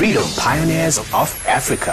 Freedom Pioneers of Africa.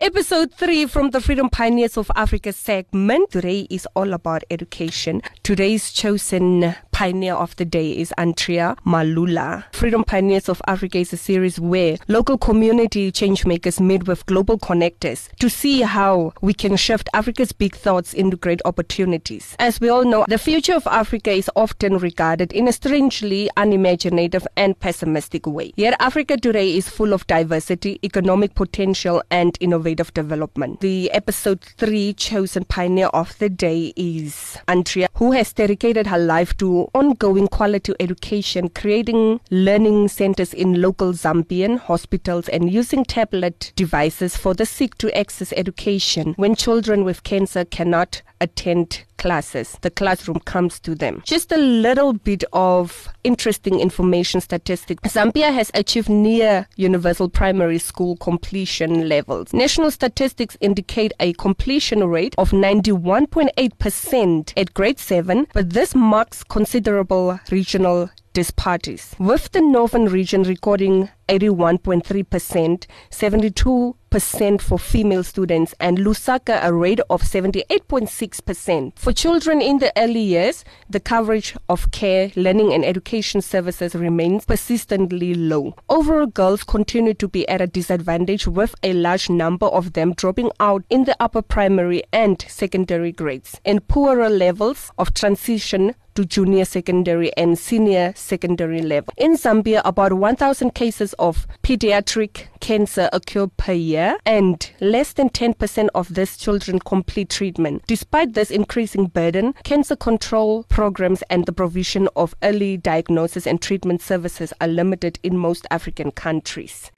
Episode 3 from the Freedom Pioneers of Africa segment. Today is all about education. Today's chosen pioneer of the day is Andrea Mwalula. Freedom Pioneers of Africa is a series where local community changemakers meet with global connectors to see how we can shift Africa's big thoughts into great opportunities. As we all know, the future of Africa is often regarded in a strangely unimaginative and pessimistic way. Yet Africa today is full of diversity, economic potential, and innovative development. The episode three chosen pioneer of the day is Andrea, who has dedicated her life to ongoing quality education, creating learning centers in local Zambian hospitals and using tablet devices for the sick to access education when children with cancer cannot attend classes. The classroom comes to them. Just a little bit of interesting information statistic. Zambia has achieved near universal primary school completion levels. National statistics indicate a completion rate of 91.8% at grade 7, but this marks considerable regional disparities. With the northern region recording 81.3%, 72% for female students, and Lusaka a rate of 78.6%. For children in the early years, the coverage of care, learning, and education services remains persistently low. Overall, girls continue to be at a disadvantage, with a large number of them dropping out in the upper primary and secondary grades, and poorer levels of transition to junior secondary and senior secondary level. In Zambia, about 1,000 cases of pediatric cancer occur per year, and less than 10% of these children complete treatment. Despite this increasing burden, cancer control programs and the provision of early diagnosis and treatment services are limited in most African countries.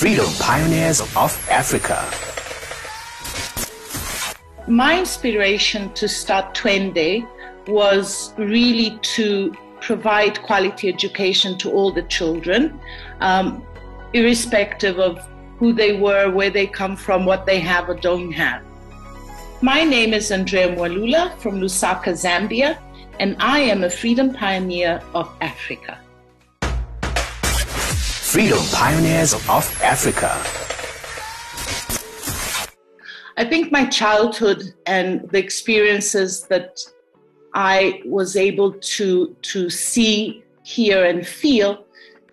Freedom Pioneers of Africa. My inspiration to start Twende was really to provide quality education to all the children, um, irrespective of who they were, where they come from, what they have or don't have. My name is Andrea Mwalula from Lusaka, Zambia, and I am a freedom pioneer of Africa. Freedom Pioneers of Africa. I think my childhood and the experiences that I was able to, to see, hear, and feel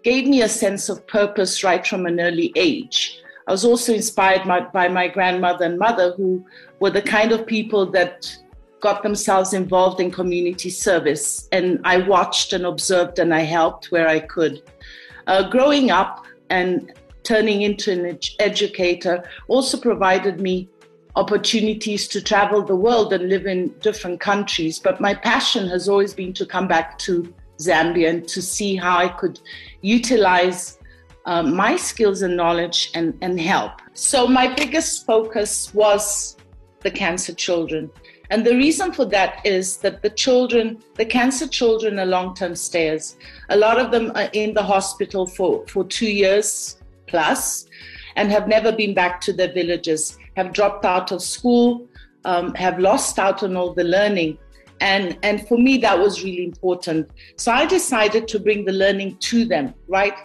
gave me a sense of purpose right from an early age. I was also inspired by, my grandmother and mother, who were the kind of people that got themselves involved in community service. And I watched and observed and I helped where I could. Uh, growing up and turning into an ed- educator also provided me opportunities to travel the world and live in different countries. But my passion has always been to come back to Zambia and to see how I could utilize um, my skills and knowledge and, and help. So, my biggest focus was the cancer children. And the reason for that is that the children, the cancer children, are long term stayers. A lot of them are in the hospital for, for two years plus and have never been back to their villages have dropped out of school, um, have lost out on all the learning. And, and for me, that was really important. So I decided to bring the learning to them right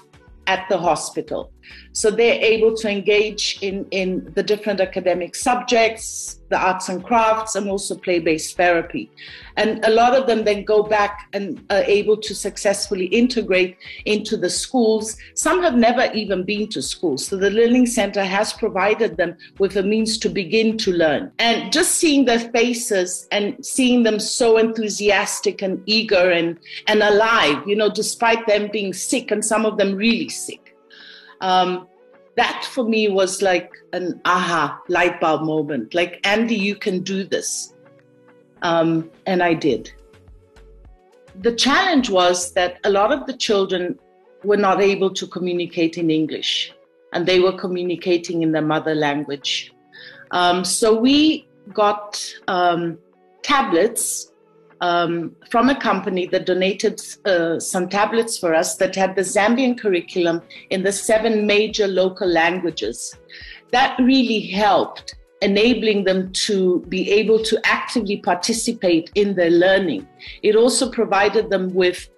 at the hospital. So they're able to engage in, in the different academic subjects, the arts and crafts, and also play based therapy. And a lot of them then go back and are able to successfully integrate into the schools. Some have never even been to school. So the Learning Center has provided them with a means to begin to learn. And just seeing their faces and seeing them so enthusiastic and eager and, and alive, you know, despite them being sick and some of them really sick. Um, that for me was like an aha light bulb moment. Like, Andy, you can do this. Um, and I did. The challenge was that a lot of the children were not able to communicate in English and they were communicating in their mother language. Um, so we got um, tablets um, from a company that donated uh, some tablets for us that had the Zambian curriculum in the seven major local languages. That really helped enabling them to be able to actively participate in their learning. It also provided them with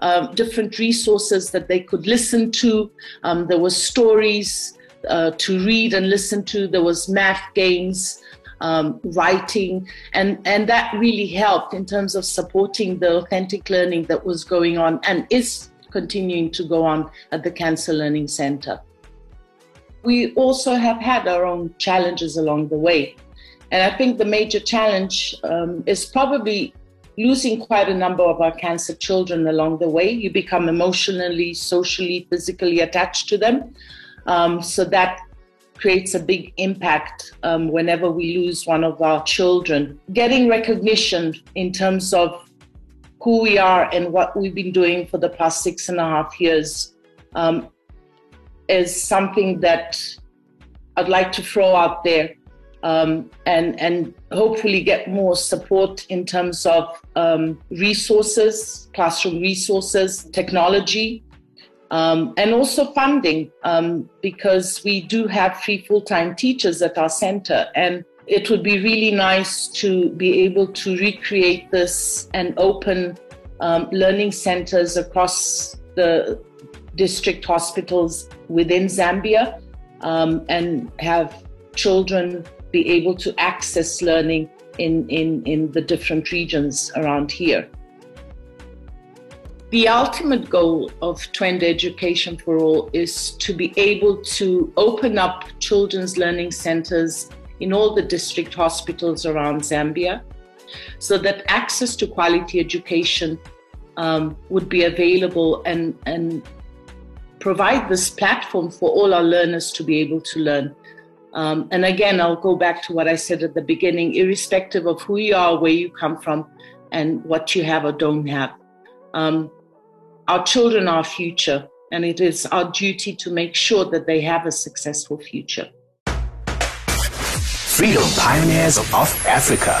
um, different resources that they could listen to. Um, there were stories uh, to read and listen to. There was math games, um, writing, and and that really helped in terms of supporting the authentic learning that was going on and is continuing to go on at the Cancer Learning Center. We also have had our own challenges along the way. And I think the major challenge um, is probably losing quite a number of our cancer children along the way. You become emotionally, socially, physically attached to them. Um, so that creates a big impact um, whenever we lose one of our children. Getting recognition in terms of who we are and what we've been doing for the past six and a half years um, is something that I'd like to throw out there um, and and hopefully get more support in terms of um, resources, classroom resources, technology, um, and also funding um, because we do have three full-time teachers at our center and it would be really nice to be able to recreate this and open um, learning centers across the district hospitals within Zambia um, and have children be able to access learning in, in, in the different regions around here. The ultimate goal of Twende Education for All is to be able to open up children's learning centers in all the district hospitals around Zambia so that access to quality education um, would be available and, and provide this platform for all our learners to be able to learn. Um, and again, I'll go back to what I said at the beginning irrespective of who you are, where you come from, and what you have or don't have. Um, our children are our future, and it is our duty to make sure that they have a successful future. Freedom Pioneers of Africa.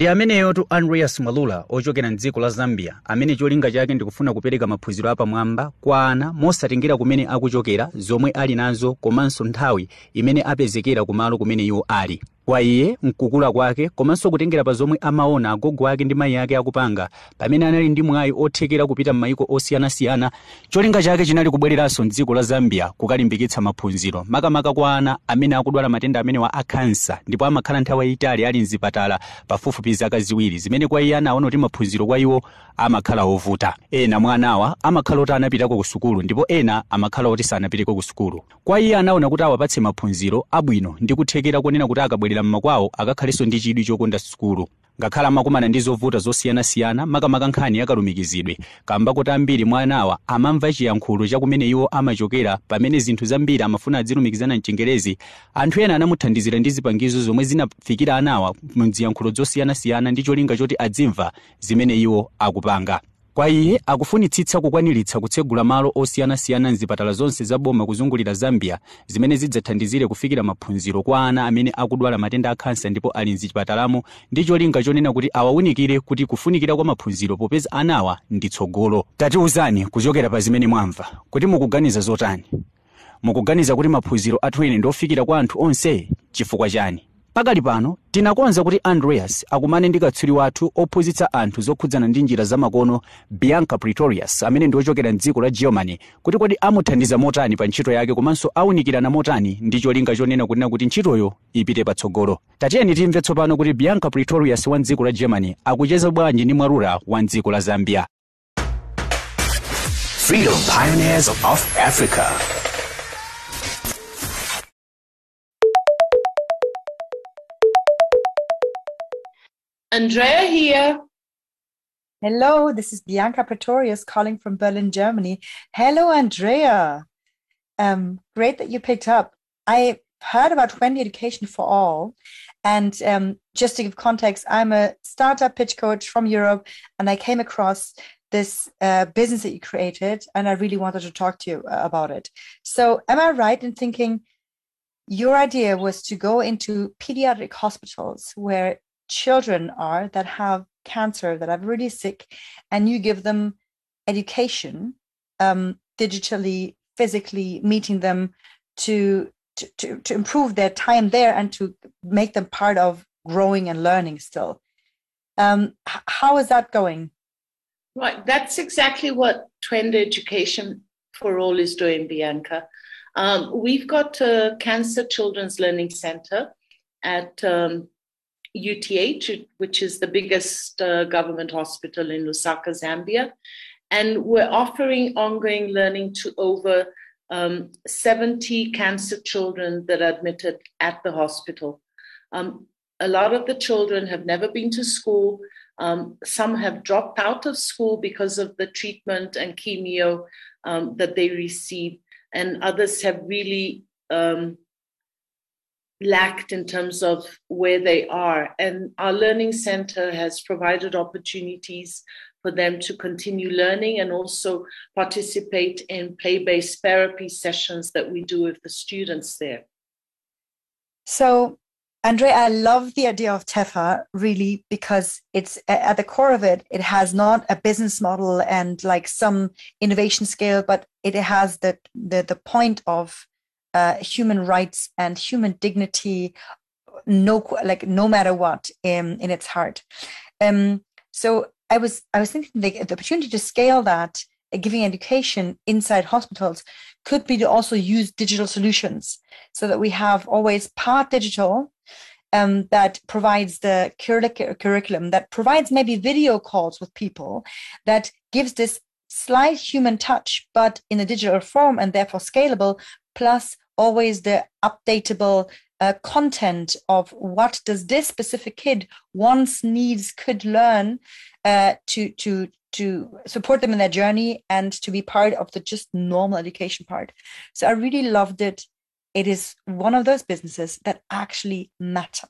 ndi ameneyo tu andreas malula ochokera mdziko la zambia amene cholinga chake ndikufuna kupereka maphunziro apamwamba kwa ana mosatengera kumene akuchokera zomwe ali nazo komanso nthawi imene apezekera kumalo kumene iwo ali kwa iye mkukula kwake komanso kutengera pa zomwe amaona agogo ake ndi mayi ake akupanga. Pamene anali ndi mwayi othekera kupita m'mayiko osiyanasiyana cholinga chake chinali kubwereranso mdziko la zambia kukalimbikitsa maphunziro. Makamaka kwa ana amene akudwala matenda amene wa akhansa ndipo amakhala nthawi yayitali ali mzipatala pafupifupi zaka ziwiri zimene kwa iye anaona kuti maphunziro kwa iwo amakhala ovuta. Ena mwa amakhala oti anapitako ku sukulu ndipo ena amakhala oti sanapiteko ku sukulu. Kwa iye anaona kuti awapatse maphunziro abwino ndi kuthekera konena kuti akabwerera mmakwawo akakhalenso ndi chidwi chokonda sukulu ngakhale amakumana ndi zovuta zosiyanasiyana makamaka nkhani yakalumikizidwe. Kamba kuti ambiri mwa anawa amamva chiyankhulo chakumene iwo amachokera pamene zinthu zambiri amafuna adzilumikizana mchengerezi anthu ena anamuthandizira ndi zipangizo zomwe zinafikira anawa mziyankhulo zosiyanasiyana ndi cholinga choti adzimva zimene iwo akupanga kwa iye akufunitsitsa kukwaniritsa kutsegula malo osiyanasiyana mzipatala zonse zaboma kuzungulira zambia zimene zidzathandizire kufikira maphunziro kwa ana amene akudwala matenda akhansa ndipo ali mzichipatalamo ndi cholinga chonena kuti awawunikire kuti kufunikira kwa maphunziro popeza anawa ndi tsogolo. Tatiwuzani kuchokera pa zimene mwamva kuti mukuganiza zotani? Mukuganiza kuti maphunziro athu ine ndi ofikira kwa anthu onse? Chifukwa chani pakali pano tinakonza kuti andreas akumane ndi katswiri wathu ophunzitsa anthu zokhudzana ndi njira zamakono bianca pretorius amene ndi ochokera mdziko la germany kuti kodi amuthandiza motani pa ntchito yake komanso awunikirana motani ndi cholinga chonena kunena kuti ntchitoyo ipite patsogolo tatiyeni timve tsopano kuti bianca pretorius wa mdziko la germany akucheza bwanji ndi mwalula wa mdziko la zambia Freedom Pioneers of Africa. Andrea here. Hello, this is Bianca Praetorius calling from Berlin, Germany. Hello, Andrea. Um, great that you picked up. I heard about Twende Education for All. And um, just to give context, I'm a startup pitch coach from Europe, and I came across this uh, business that you created, and I really wanted to talk to you uh, about it. So, am I right in thinking your idea was to go into pediatric hospitals where children are that have cancer, that are really sick, and you give them education um, digitally, physically, meeting them to, to, to, improve their time there and to make them part of growing and learning still. Um, how is that going? Right, that's exactly what Twende Education for All is doing, Bianca. Um, we've got a Cancer Children's Learning Center at um, UTH, which is the biggest uh, government hospital in Lusaka, Zambia. And we're offering ongoing learning to over um, 70 cancer children that are admitted at the hospital. Um, a lot of the children have never been to school. Um, some have dropped out of school because of the treatment and chemio um, that they receive, and others have really um, lacked in terms of where they are. And our learning center has provided opportunities for them to continue learning and also participate in play based therapy sessions that we do with the students there. So, Andre, I love the idea of TEFA really because it's at the core of it, it has not a business model and like some innovation scale, but it has the the, the point of uh, human rights and human dignity, no like no matter what in in its heart. Um, so I was I was thinking the, the opportunity to scale that, uh, giving education inside hospitals, could be to also use digital solutions, so that we have always part digital. Um, that provides the curriculum, that provides maybe video calls with people, that gives this slight human touch, but in a digital form and therefore scalable, plus always the updatable uh, content of what does this specific kid wants needs could learn uh, to to to support them in their journey and to be part of the just normal education part. So i really loved it. It is one of those businesses that actually matter.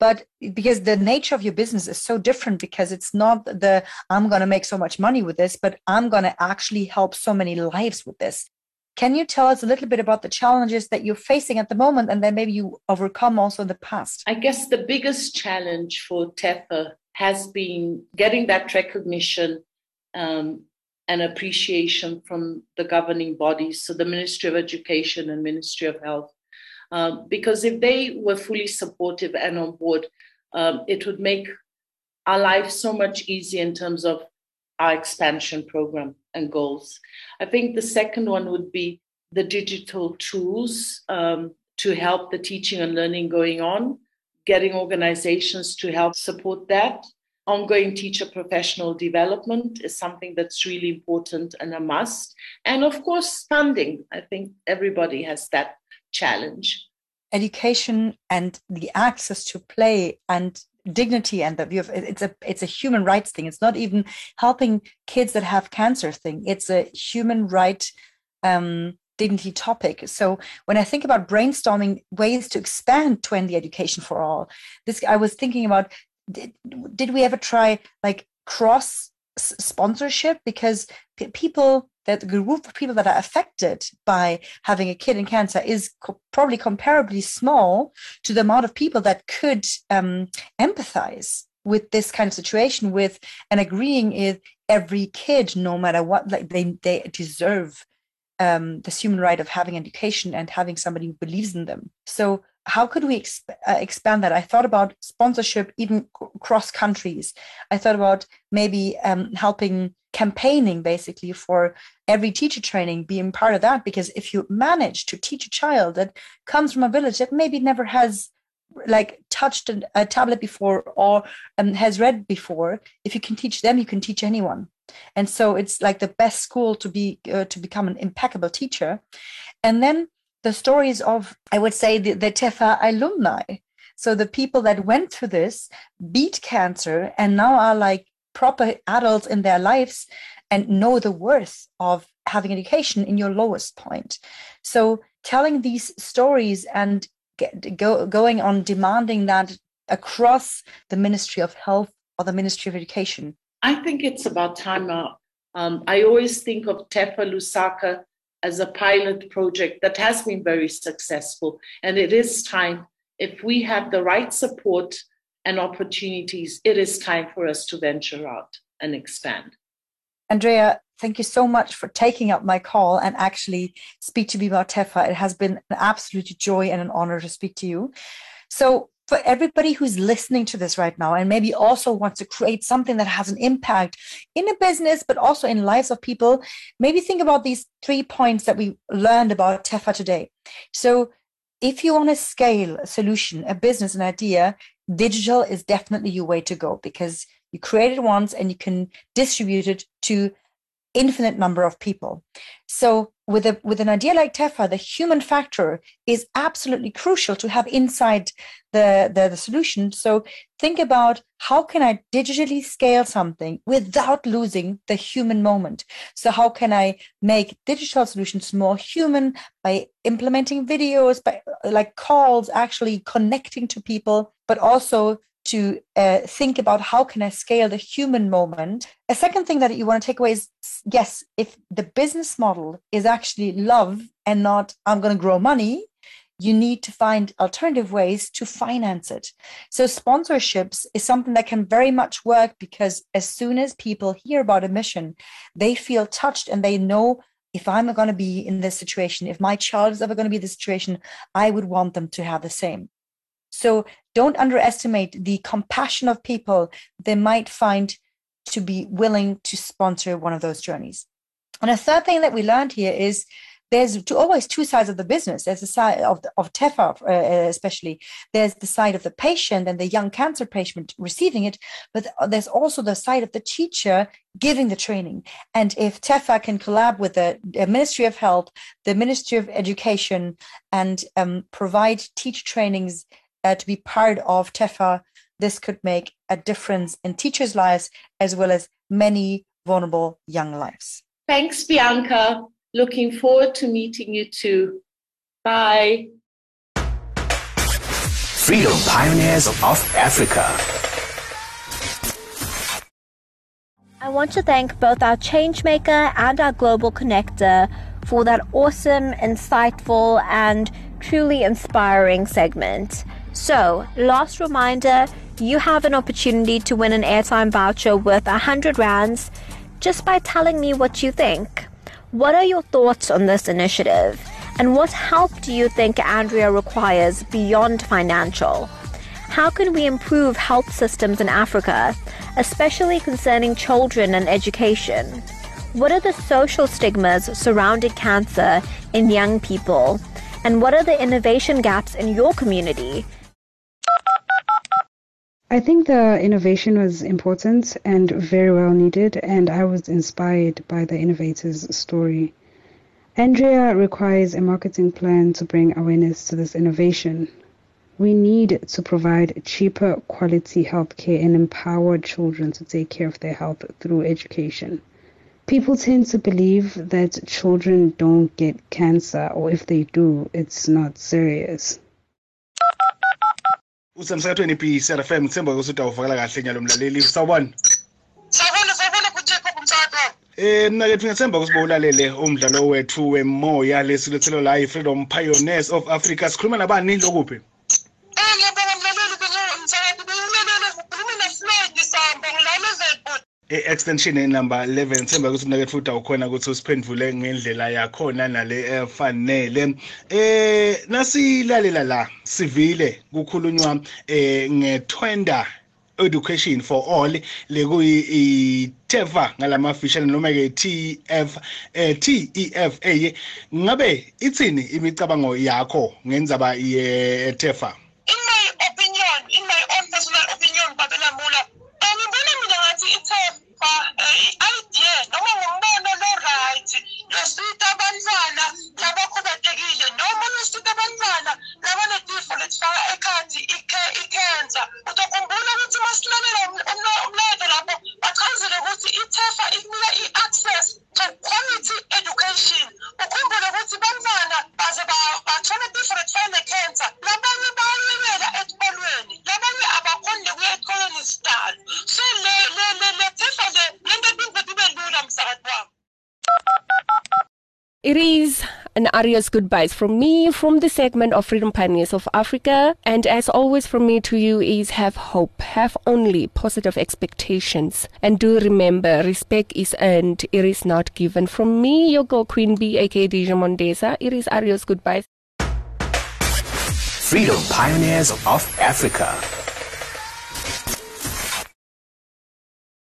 But because the nature of your business is so different because it's not the i'm going to make so much money with this but i'm going to actually help so many lives with this can you tell us a little bit about the challenges that you're facing at the moment and then maybe you overcome also in the past? I guess the biggest challenge for TEFA has been getting that recognition um, and appreciation from the governing bodies, so the Ministry of Education and Ministry of Health. Um, because if they were fully supportive and on board, um, it would make our life so much easier in terms of our expansion program and goals. I think the second one would be the digital tools um, to help the teaching and learning going on, getting organizations to help support that. Ongoing teacher professional development is something that's really important and a must. And of course, funding. I think everybody has that challenge. Education and the access to play and dignity and the view of it's a it's a human rights thing. It's not even helping kids that have cancer thing. It's a human right um, dignity topic. So when i think about brainstorming ways to expand Twende education for all this i was thinking about did, did we ever try like cross sponsorship? Because people that the group of people that are affected by having a kid in cancer is co- probably comparably small to the amount of people that could um, empathize with this kind of situation with and agreeing with every kid no matter what like they they deserve um, this human right of having education and having somebody who believes in them so how could we exp- uh, expand that? I thought about sponsorship even c- cross countries. I thought about maybe um, helping campaigning basically for every teacher training being part of that because if you manage to teach a child that comes from a village that maybe never has like touched a, tablet before or um, has read before if you can teach them you can teach anyone and so it's like the best school to be uh, to become an impeccable teacher and then the stories of, I would say, the, the TEFA alumni. So the people that went through this beat cancer and now are like proper adults in their lives and know the worth of having education in your lowest point. So telling these stories and get, go, going on demanding that across the Ministry of Health or the Ministry of Education. I think it's about time now. Um, I always think of TEFA Lusaka as a pilot project that has been very successful. And it is time, if we have the right support and opportunities, it is time for us to venture out and expand. Andrea, thank you so much for taking up my call and actually speak to me about TEFA. It has been an absolute joy and an honor to speak to you. So for everybody who's listening to this right now and maybe also wants to create something that has an impact in a business, but also in lives of people, maybe think about these three points that we learned about Tefa today. So if you want to scale a solution, a business, an idea, digital is definitely your way to go because you create it once and you can distribute it to infinite number of people. So with a with an idea like Tefa, the human factor is absolutely crucial to have inside the, the, the solution. So think about how can I digitally scale something without losing the human moment. So how can I make digital solutions more human by implementing videos, by like calls, actually connecting to people, but also to uh, think about how can I scale the human moment. A second thing that you want to take away is yes, if the business model is actually love and not I'm going to grow money, you need to find alternative ways to finance it. So sponsorships is something that can very much work because as soon as people hear about a mission, they feel touched and they know if I'm going to be in this situation, if my child is ever going to be in this situation, I would want them to have the same. So don't underestimate the compassion of people they might find to be willing to sponsor one of those journeys. And a third thing that we learned here is there's always two sides of the business. There's the side of, of TEFA, uh, especially. There's the side of the patient and the young cancer patient receiving it, but there's also the side of the teacher giving the training. And if TEFA can collab with the, the Ministry of Health, the Ministry of Education, and um, provide teacher trainings uh, to be part of TEFA, this could make a difference in teachers' lives as well as many vulnerable young lives. Thanks, Bianca. Looking forward to meeting you too. Bye. Freedom Pioneers of Africa. I want to thank both our changemaker and our global connector for that awesome, insightful, and truly inspiring segment. So, last reminder you have an opportunity to win an airtime voucher worth 100 Rands just by telling me what you think. What are your thoughts on this initiative? And what help do you think Andrea requires beyond financial? How can we improve health systems in Africa, especially concerning children and education? What are the social stigmas surrounding cancer in young people? And what are the innovation gaps in your community? I think the innovation was important and very well needed, and I was inspired by the innovator's story. Andrea requires a marketing plan to bring awareness to this innovation. We need to provide cheaper quality healthcare and empower children to take care of their health through education. People tend to believe that children don't get cancer, or if they do, it's not serious. Usemsakathweni i-BCR FM ngithemba ukuthi utawuvakala kahle nyalo mlaleli. Sawubona. Sawubona sawubona kuthixo kumsakho Eh mina ke ngithemba ukuthi bowulalele umdlalo wethu wemoya lesilethelo la i-Freedom Pioneers of Africa. Sikhuluma nabani? Lokuphi? E-extension number 11 themba ukuthi mnake futhi awukhona ukuthi usiphendvule ngendlela yakhona nale efanele. Eh nasilalela la sivile kukhulunywa eh ngetwender education for all lekuyi TEFA ngalamafishane noma ke TF eh TEFA ngabe ithini imicabango yakho ngendzaba ye TEFA uzokhumbula ukuthi umlayeto lapho. Bachazile ukuthi ikunika i-access to quality education. Ukhumbule ukuthi bantwana baze bathole nekhensa labanye esikolweni. Labanye abakhoni nekuya esikolweni sidalo so le le lento kube lula msakati wami. It is an Aria's goodbyes from me from the segment of Freedom Pioneers of Africa. And as always, from me to you is have hope, have only positive expectations. And do remember, respect is earned, it is not given. From me, your girl Queen B, aka DJ Mondesa, it is Aria's goodbyes. Freedom Pioneers of Africa.